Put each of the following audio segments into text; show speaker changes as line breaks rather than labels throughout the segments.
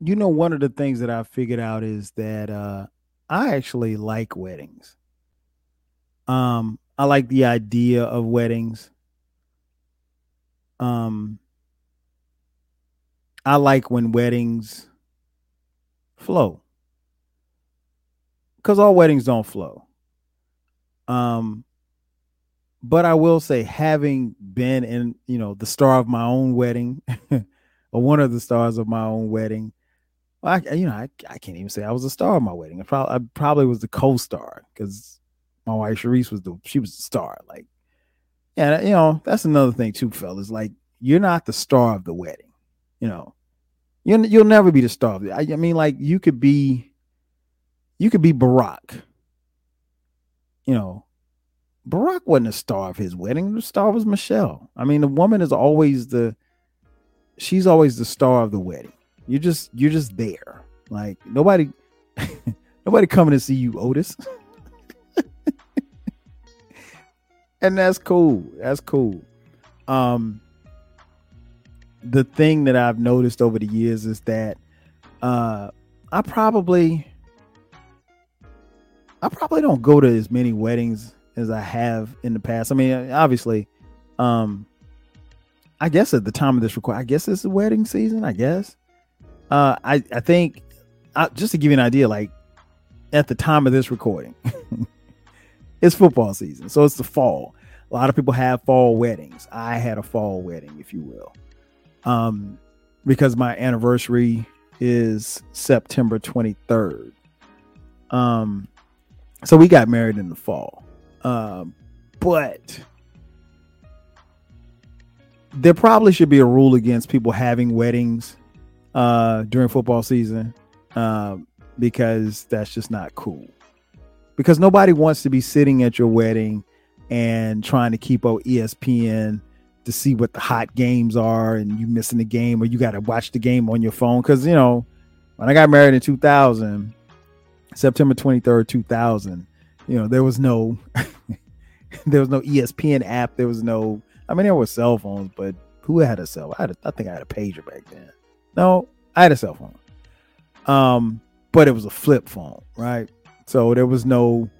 you know, one of the things that I figured out is that uh, I actually like weddings. Um, I like the idea of weddings. Um, I like when weddings flow because all weddings don't flow. Um, but I will say, having been in, you know, the star of my own wedding, or one of the stars of my own wedding, I, you know, I, I can't even say I was a star of my wedding. I probably, I probably was the co-star because my wife Sharice was the, she was the star. Like, yeah, you know, that's another thing too, fellas. Like, you're not the star of the wedding. You know, you you'll never be the star of it. I, I mean, like, you could be, you could be Barack. You know, Barack wasn't the star of his wedding. The star was Michelle. I mean, the woman is always the she's always the star of the wedding. You're just you're just there. Like nobody nobody coming to see you, Otis. and that's cool. That's cool. Um the thing that I've noticed over the years is that uh I probably I probably don't go to as many weddings as I have in the past. I mean, obviously, um, I guess at the time of this record, I guess it's the wedding season. I guess. Uh, I I think uh, just to give you an idea, like at the time of this recording, it's football season, so it's the fall. A lot of people have fall weddings. I had a fall wedding, if you will, um, because my anniversary is September twenty third. Um, so we got married in the fall. Um, but there probably should be a rule against people having weddings uh, during football season um, because that's just not cool. Because nobody wants to be sitting at your wedding and trying to keep up ESPN to see what the hot games are and you missing the game or you got to watch the game on your phone. Because, you know, when I got married in 2000, September 23rd, 2000, you know, there was no there was no ESPN app. There was no I mean there were cell phones, but who had a cell? I had a, I think I had a pager back then. No, I had a cell phone. Um, but it was a flip phone, right? So there was no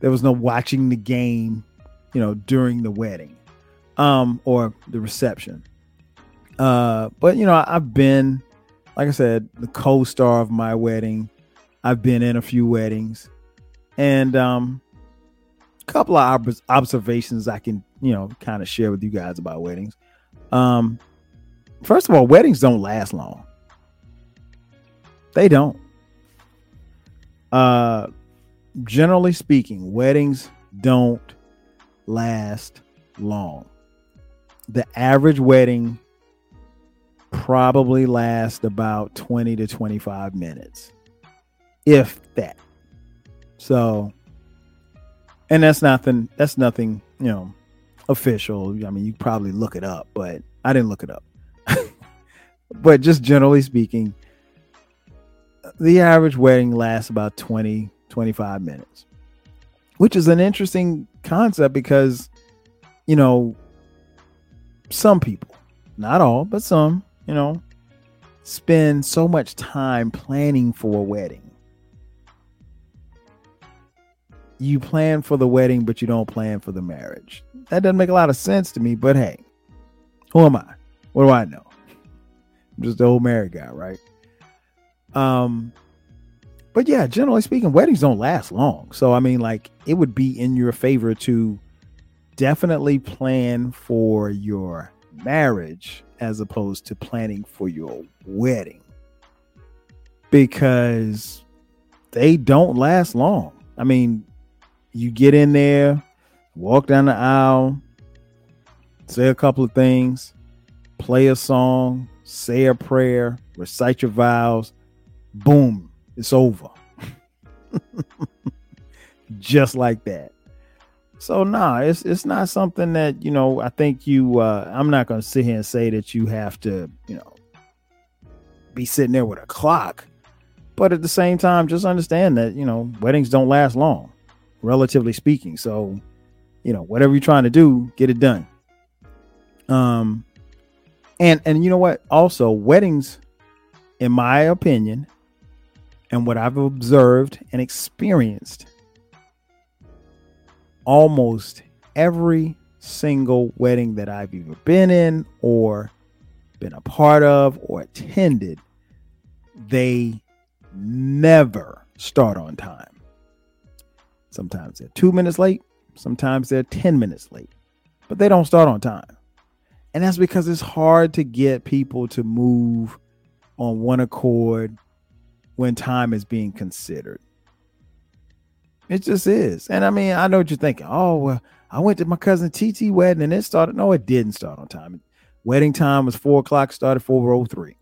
there was no watching the game, you know, during the wedding. Um, or the reception. Uh, but you know, I've been, like I said, the co-star of my wedding. I've been in a few weddings and um, a couple of ob- observations I can you know kind of share with you guys about weddings. Um, first of all, weddings don't last long. They don't. Uh, generally speaking, weddings don't last long. The average wedding probably lasts about 20 to 25 minutes, if that. So, and that's nothing. That's nothing. You know, official. I mean, you probably look it up, but I didn't look it up. But just generally speaking, the average wedding lasts about 20, 25 minutes, which is an interesting concept because, you know, some people, not all, but some, you know, spend so much time planning for a wedding you plan for the wedding, but you don't plan for the marriage. That doesn't make a lot of sense to me, but hey, who am I? What do I know? Just the old married guy, right? Um, but yeah, generally speaking, weddings don't last long. So I mean, like, it would be in your favor to definitely plan for your marriage as opposed to planning for your wedding because they don't last long. I mean, you get in there, walk down the aisle, say a couple of things, play a song, say a prayer, recite your vows, boom, it's over. Just like that. So nah, it's it's not something that, you know, I think you uh I'm not gonna sit here and say that you have to, you know, be sitting there with a clock. But at the same time, just understand that, you know, weddings don't last long relatively speaking. So, you know, whatever you're trying to do, get it done. Um, and and you know what? Also, weddings in my opinion, and what I've observed and experienced, almost every single wedding that I've either been in or been a part of or attended, they never start on time. Sometimes they're two minutes late, sometimes they're 10 minutes late, but they don't start on time. And that's because it's hard to get people to move on one accord when time is being considered. It just is. And I mean, I know what you're thinking. Oh, well, I went to my cousin TT wedding and it started. No, it didn't start on time. Wedding time was four o'clock, started 403.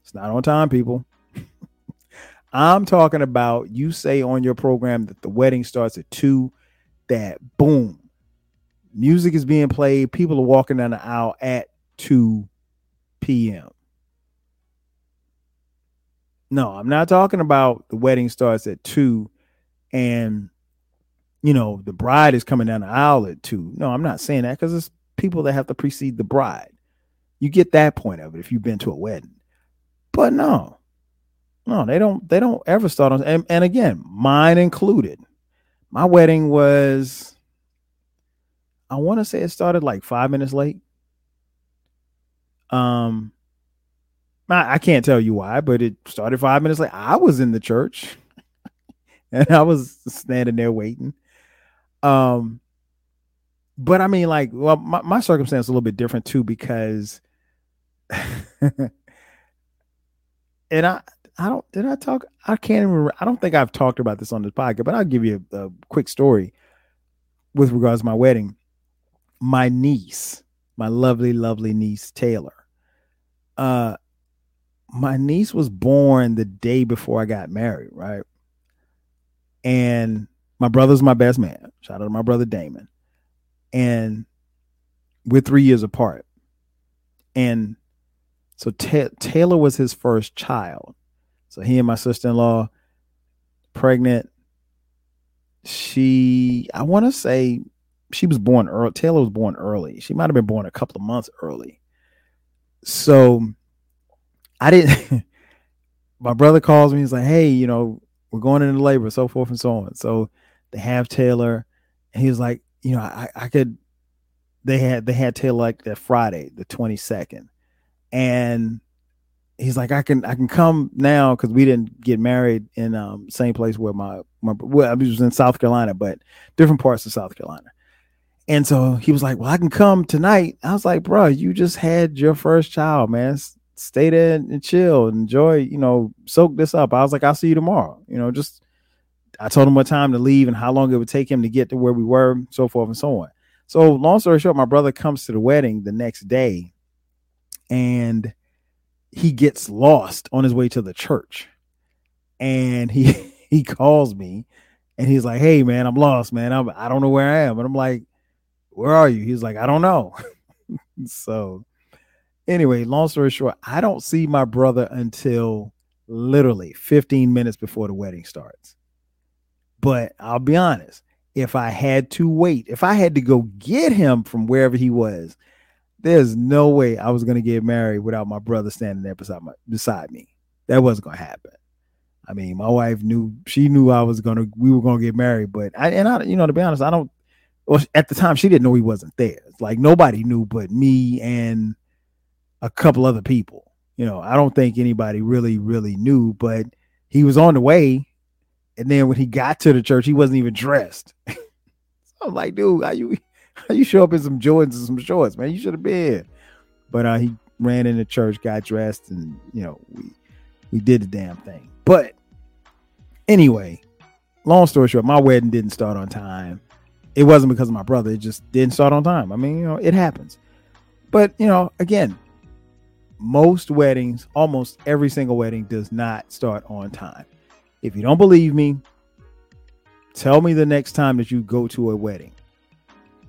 It's not on time, people. I'm talking about you say on your program that the wedding starts at two, that boom, music is being played, people are walking down the aisle at 2 p.m. No, I'm not talking about the wedding starts at 2 and you know the bride is coming down the aisle at 2. No, I'm not saying that because it's people that have to precede the bride. You get that point of it if you've been to a wedding. But no, no, they don't. They don't ever start on. And, and again, mine included. My wedding was. I want to say it started like five minutes late. Um, I, I can't tell you why, but it started five minutes late. I was in the church, and I was standing there waiting. Um, but I mean, like, well, my, my circumstance is a little bit different too because, and I I don't did I talk? I can't remember. I don't think I've talked about this on this podcast, but I'll give you a, a quick story with regards to my wedding. My niece, my lovely, lovely niece Taylor. Uh my niece was born the day before I got married, right? And my brother's my best man. Shout out to my brother Damon. And we're three years apart. And so Taylor was his first child. So he and my sister in law, pregnant. She, I want to say, she was born early. Taylor was born early. She might have been born a couple of months early. So I didn't. my brother calls me. He's like, "Hey, you know, we're going into labor, so forth and so on." So they have Taylor, and he was like, "You know, I, I could." They had they had Taylor like that Friday, the twenty second, and he's like, I can I can come now because we didn't get married in um same place where my my well I was in South Carolina, but different parts of South Carolina. And so he was like, Well, I can come tonight. I was like, Bro, you just had your first child, man. Stay there and chill, enjoy, you know, soak this up. I was like, I'll see you tomorrow. You know, just I told him what time to leave and how long it would take him to get to where we were, so forth and so on. So long story short, my brother comes to the wedding the next day and he gets lost on his way to the church and he he calls me and he's like hey man i'm lost man I'm, i don't know where i am and i'm like where are you he's like i don't know so anyway long story short i don't see my brother until literally 15 minutes before the wedding starts but i'll be honest if i had to wait if i had to go get him from wherever he was there's no way I was gonna get married without my brother standing there beside my beside me. That wasn't gonna happen. I mean, my wife knew she knew I was gonna we were gonna get married, but I and I you know to be honest, I don't. Well, at the time she didn't know he wasn't there. Like nobody knew but me and a couple other people. You know, I don't think anybody really really knew, but he was on the way. And then when he got to the church, he wasn't even dressed. so I'm like, dude, how you how you show up in some Jordans and some shorts, man. You should have been. But uh, he ran into church, got dressed, and you know we we did the damn thing. But anyway, long story short, my wedding didn't start on time. It wasn't because of my brother. It just didn't start on time. I mean, you know, it happens. But you know, again, most weddings, almost every single wedding, does not start on time. If you don't believe me, tell me the next time that you go to a wedding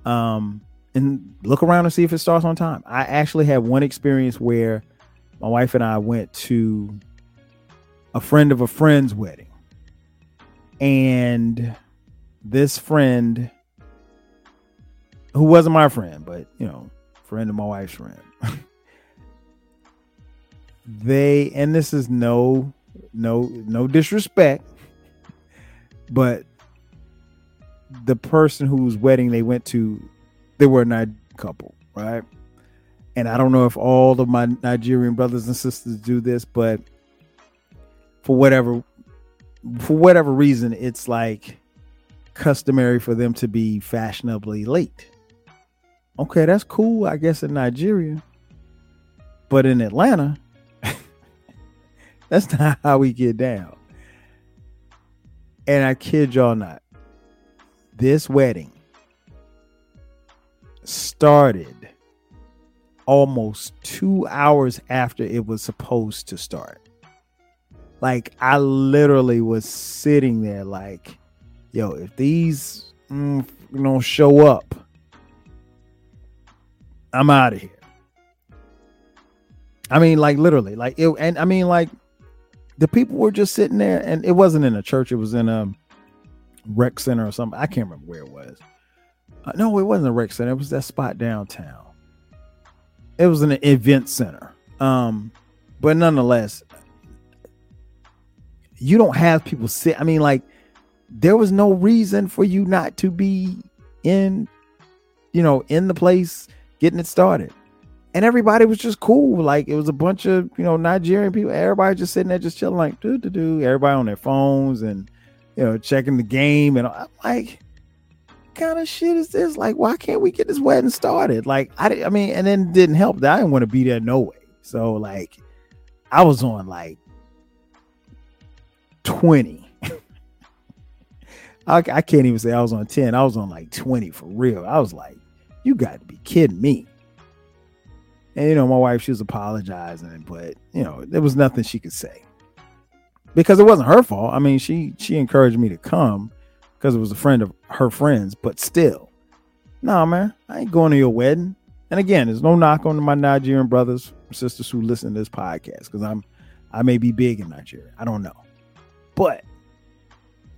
um, and look around and see if it starts on time. I actually had one experience where my wife and I went to a friend of a friend's wedding, and this friend, who wasn't my friend, but you know, friend of my wife's friend. they and this is no no no disrespect, but the person whose wedding they went to, they were a Nigerian couple, right? And I don't know if all of my Nigerian brothers and sisters do this, but for whatever for whatever reason, it's like customary for them to be fashionably late. Okay, that's cool, I guess, in Nigeria. But in Atlanta, that's not how we get down. And I kid y'all not. This wedding started almost two hours after it was supposed to start. Like, I literally was sitting there, like, yo, if these mm, don't show up, I'm out of here. I mean, like literally, like it, and I mean, like the people were just sitting there, and it wasn't in a church; it was in a rec center or something. I can't remember where it was. Uh, no, it wasn't a rec center; it was that spot downtown. It was in an event center. Um, but nonetheless, you don't have people sit. I mean, like there was no reason for you not to be in, you know, in the place getting it started and everybody was just cool. Like it was a bunch of you know Nigerian people. Everybody just sitting there, just chilling, like do do do. Everybody on their phones and you know checking the game. And I'm like, kind of shit is this? Like, why can't we get this wedding started? Like, I I mean, and then didn't help that I didn't want to be there no way. So like, I was on like twenty. I, I can't even say I was on 10. I was on like 20 for real. I was like, you got to be kidding me. And you know, my wife, she was apologizing, but you know, there was nothing she could say. Because it wasn't her fault. I mean, she she encouraged me to come because it was a friend of her friends, but still. Nah, man, I ain't going to your wedding. And again, there's no knock on my Nigerian brothers sisters who listen to this podcast because I'm I may be big in Nigeria. I don't know. But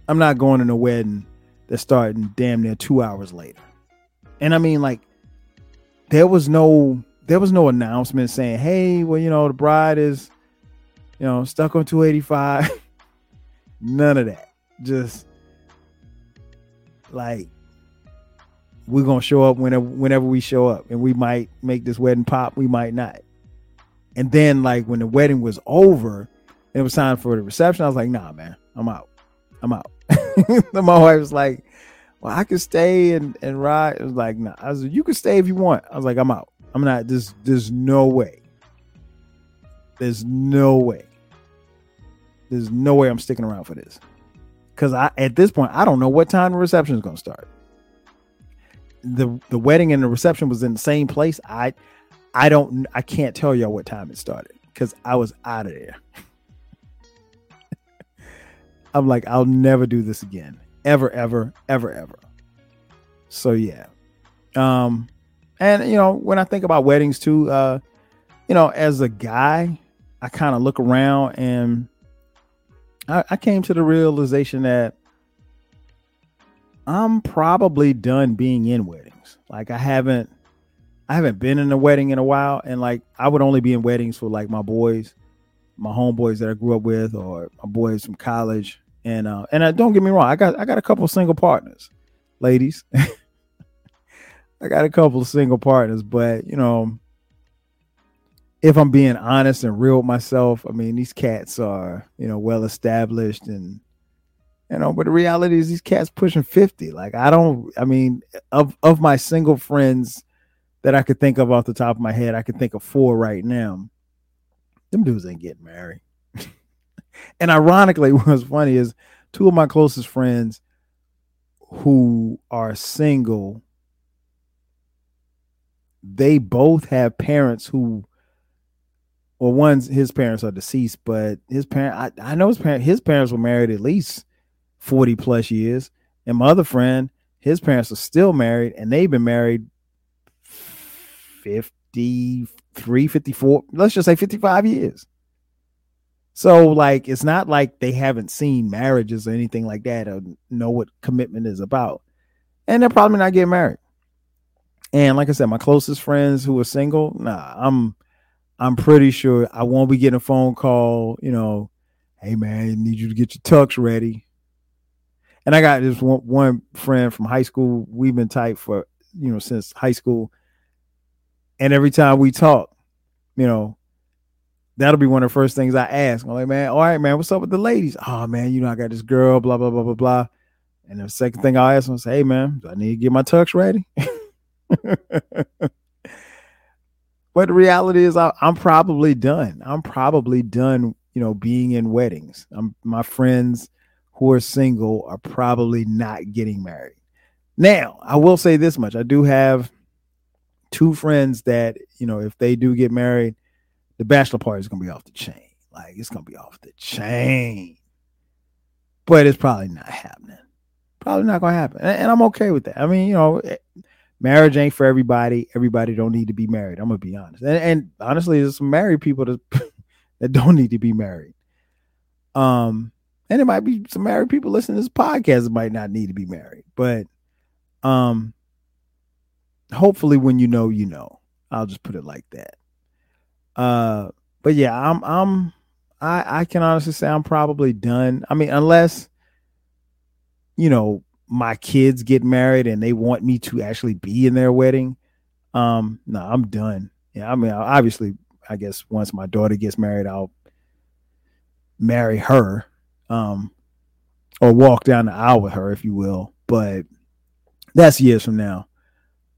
I'm not going to a wedding that's starting damn near two hours later. And I mean, like, there was no there was no announcement saying, "Hey, well, you know, the bride is, you know, stuck on 285." None of that. Just like we're gonna show up whenever whenever we show up, and we might make this wedding pop. We might not. And then, like when the wedding was over, and it was time for the reception, I was like, "Nah, man, I'm out. I'm out." my wife was like, "Well, I could stay and and ride." It was like, "Nah." I was "You can stay if you want." I was like, "I'm out." I'm not. There's there's no way. There's no way. There's no way I'm sticking around for this. Cause I at this point I don't know what time the reception is gonna start. The the wedding and the reception was in the same place. I I don't I can't tell y'all what time it started because I was out of there. I'm like, I'll never do this again. Ever, ever, ever, ever. So yeah. Um and you know, when I think about weddings too, uh, you know, as a guy, I kind of look around and I, I came to the realization that I'm probably done being in weddings. Like I haven't I haven't been in a wedding in a while. And like I would only be in weddings for like my boys, my homeboys that I grew up with, or my boys from college. And uh and uh, don't get me wrong, I got I got a couple single partners, ladies. I got a couple of single partners, but you know, if I'm being honest and real with myself, I mean, these cats are, you know, well established and you know, but the reality is these cats pushing 50. Like I don't I mean, of of my single friends that I could think of off the top of my head, I could think of four right now. Them dudes ain't getting married. And ironically, what's funny is two of my closest friends who are single they both have parents who well one's his parents are deceased but his parent I, I know his parent his parents were married at least 40 plus years and my other friend his parents are still married and they've been married 53 54 let's just say 55 years so like it's not like they haven't seen marriages or anything like that or know what commitment is about and they're probably not getting married and like I said, my closest friends who are single, nah, I'm I'm pretty sure I won't be getting a phone call, you know, hey man, I need you to get your tux ready. And I got this one, one friend from high school. We've been tight for, you know, since high school. And every time we talk, you know, that'll be one of the first things I ask. I'm like, man, all right, man, what's up with the ladies? Oh man, you know, I got this girl, blah, blah, blah, blah, blah. And the second thing I'll ask them is, hey man, do I need to get my tux ready? but the reality is I, am probably done. I'm probably done, you know, being in weddings. I'm my friends who are single are probably not getting married. Now, I will say this much. I do have two friends that, you know, if they do get married, the bachelor party is gonna be off the chain. Like it's gonna be off the chain. But it's probably not happening. Probably not gonna happen. And, and I'm okay with that. I mean, you know, eh, marriage ain't for everybody. Everybody don't need to be married. I'm gonna be honest. And, and honestly, there's some married people that that don't need to be married. Um, and it might be some married people listening to this podcast that might not need to be married. But um hopefully when you know, you know. I'll just put it like that. Uh, but yeah, I'm I'm I I can honestly say I'm probably done. I mean, unless you know my kids get married and they want me to actually be in their wedding. Um, no, I'm done. Yeah, I mean, obviously, I guess once my daughter gets married, I'll marry her, um, or walk down the aisle with her, if you will. But that's years from now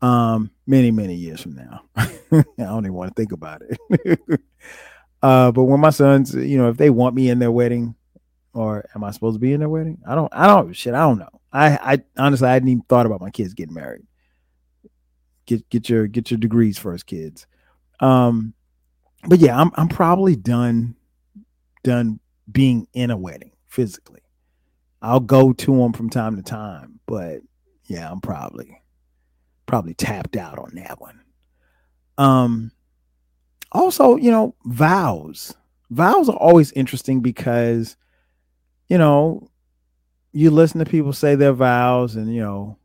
um, many, many years from now. I don't even want to think about it. uh, but when my sons, you know, if they want me in their wedding, or am I supposed to be in their wedding? I don't, I don't, shit, I don't know. I, I honestly, I hadn't even thought about my kids getting married. Get, get your, get your degrees first, kids. Um, but yeah, I'm, I'm probably done, done being in a wedding physically. I'll go to them from time to time, but yeah, I'm probably probably tapped out on that one. Um, also, you know, vows. Vows are always interesting because, you know, you listen to people say their vows, and you know,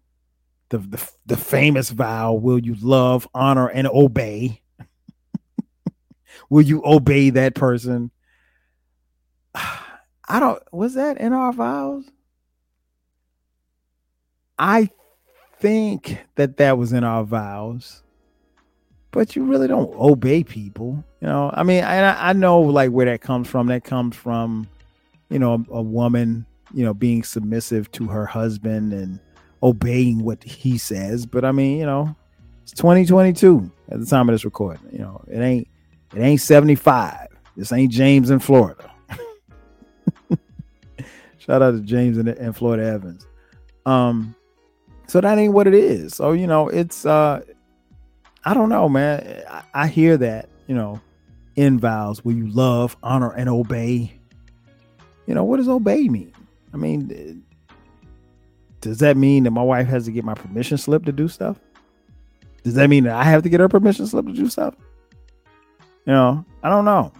the the, the famous vow: Will you love, honor, and obey? Will you obey that person? I don't. Was that in our vows? I think that that was in our vows, but you really don't obey people. You know, I mean, I, I know like where that comes from. That comes from, you know, a, a woman, you know, being submissive to her husband and obeying what he says. But I mean, you know, it's 2022 at the time of this recording. You know, it ain't it ain't 75. This ain't James in Florida. Shout out to James and, and Florida Evans. Um, so that ain't what it is. So, you know, it's uh I don't know, man. I, I hear that, you know, in vows where you love, honor, and obey. You know, what does obey mean? I mean, does that mean that my wife has to get my permission slip to do stuff? Does that mean that I have to get her permission slip to do stuff? You know, I don't know.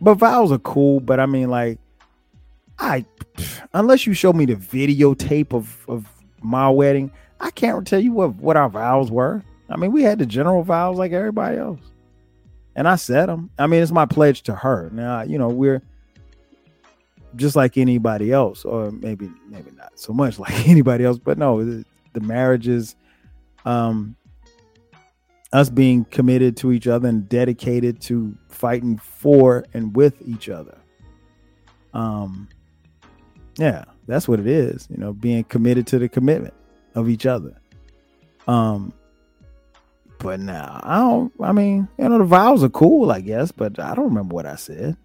But vows are cool, but I mean, like, I unless you show me the videotape of of my wedding, I can't tell you what, what our vows were. I mean, we had the general vows like everybody else. And I said them. I mean, it's my pledge to her. Now, you know, we're just like anybody else, or maybe maybe not so much like anybody else, but no, the, the marriage is um us being committed to each other and dedicated to fighting for and with each other. Um yeah, that's what it is. You know, being committed to the commitment of each other. Um, but now I don't. I mean, you know, the vows are cool, I guess, but I don't remember what I said.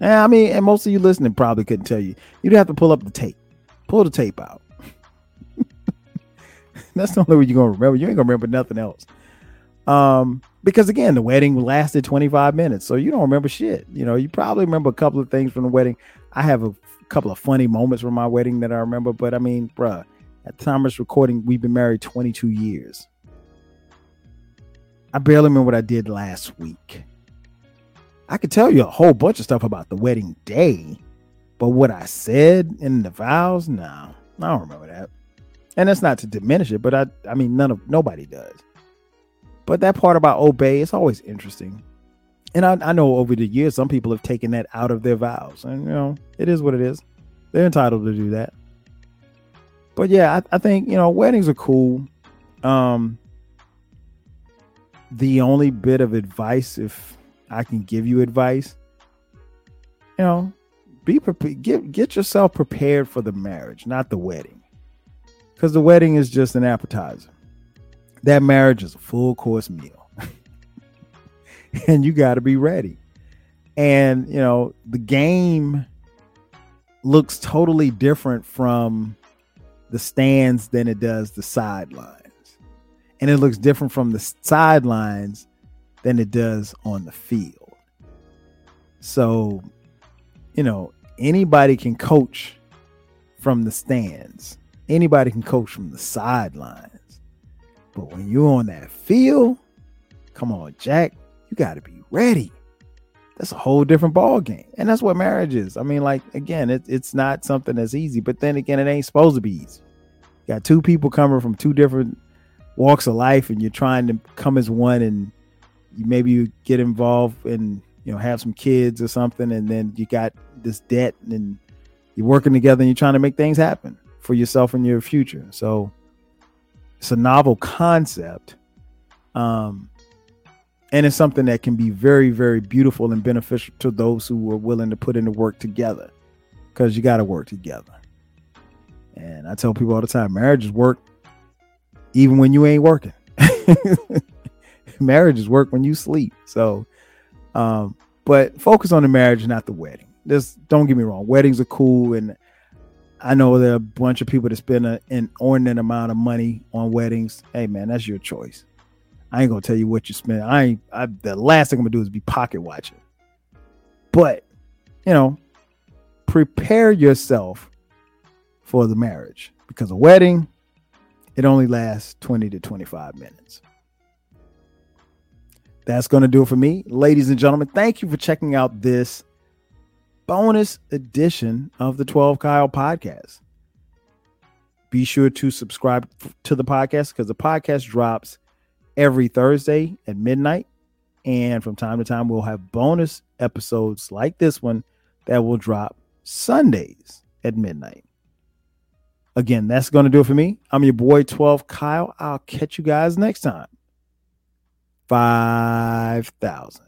Yeah, I mean, and most of you listening probably couldn't tell you. You'd have to pull up the tape, pull the tape out. That's the only way you're gonna remember. You ain't gonna remember nothing else. Um, because again, the wedding lasted 25 minutes, so you don't remember shit. You know, you probably remember a couple of things from the wedding. I have a couple of funny moments from my wedding that I remember. But I mean, bruh, at the time of this recording, we've been married 22 years. I barely remember what I did last week. I could tell you a whole bunch of stuff about the wedding day, but what I said in the vows, no, I don't remember that. And that's not to diminish it, but I, I mean, none of nobody does. But that part about obey, it's always interesting. And I, I know over the years, some people have taken that out of their vows. And, you know, it is what it is. They're entitled to do that. But yeah, I, I think, you know, weddings are cool. Um, the only bit of advice, if I can give you advice, you know, be prepared, get get yourself prepared for the marriage, not the wedding, because the wedding is just an appetizer. That marriage is a full course meal, and you got to be ready. And you know, the game looks totally different from the stands than it does the sidelines and it looks different from the sidelines than it does on the field. So, you know, anybody can coach from the stands. Anybody can coach from the sidelines. But when you're on that field, come on, Jack, you got to be ready. That's a whole different ball game. And that's what marriage is. I mean, like again, it, it's not something that's easy, but then again, it ain't supposed to be easy. You got two people coming from two different walks of life and you're trying to come as one and you maybe you get involved and you know have some kids or something and then you got this debt and you're working together and you're trying to make things happen for yourself and your future so it's a novel concept um and it's something that can be very very beautiful and beneficial to those who are willing to put in the work together because you got to work together and i tell people all the time marriage is work even when you ain't working. Marriages work when you sleep. So, um, but focus on the marriage, not the wedding. Just don't get me wrong. Weddings are cool, and I know there are a bunch of people that spend an inordinate amount of money on weddings. Hey, man, that's your choice. I ain't gonna tell you what you spend. I ain't. I, the last thing I'm gonna do is be pocket watching. But you know, prepare yourself for the marriage because a wedding it only lasts 20 to 25 minutes. That's going to do it for me. Ladies and gentlemen, thank you for checking out this bonus edition of the 12 Kyle podcast. Be sure to subscribe to the podcast because the podcast drops every Thursday at midnight. And from time to time, we'll have bonus episodes like this one that will drop Sundays at midnight. Again, that's going to do it for me. I'm your boy 12 Kyle. I'll catch you guys next time. 5,000.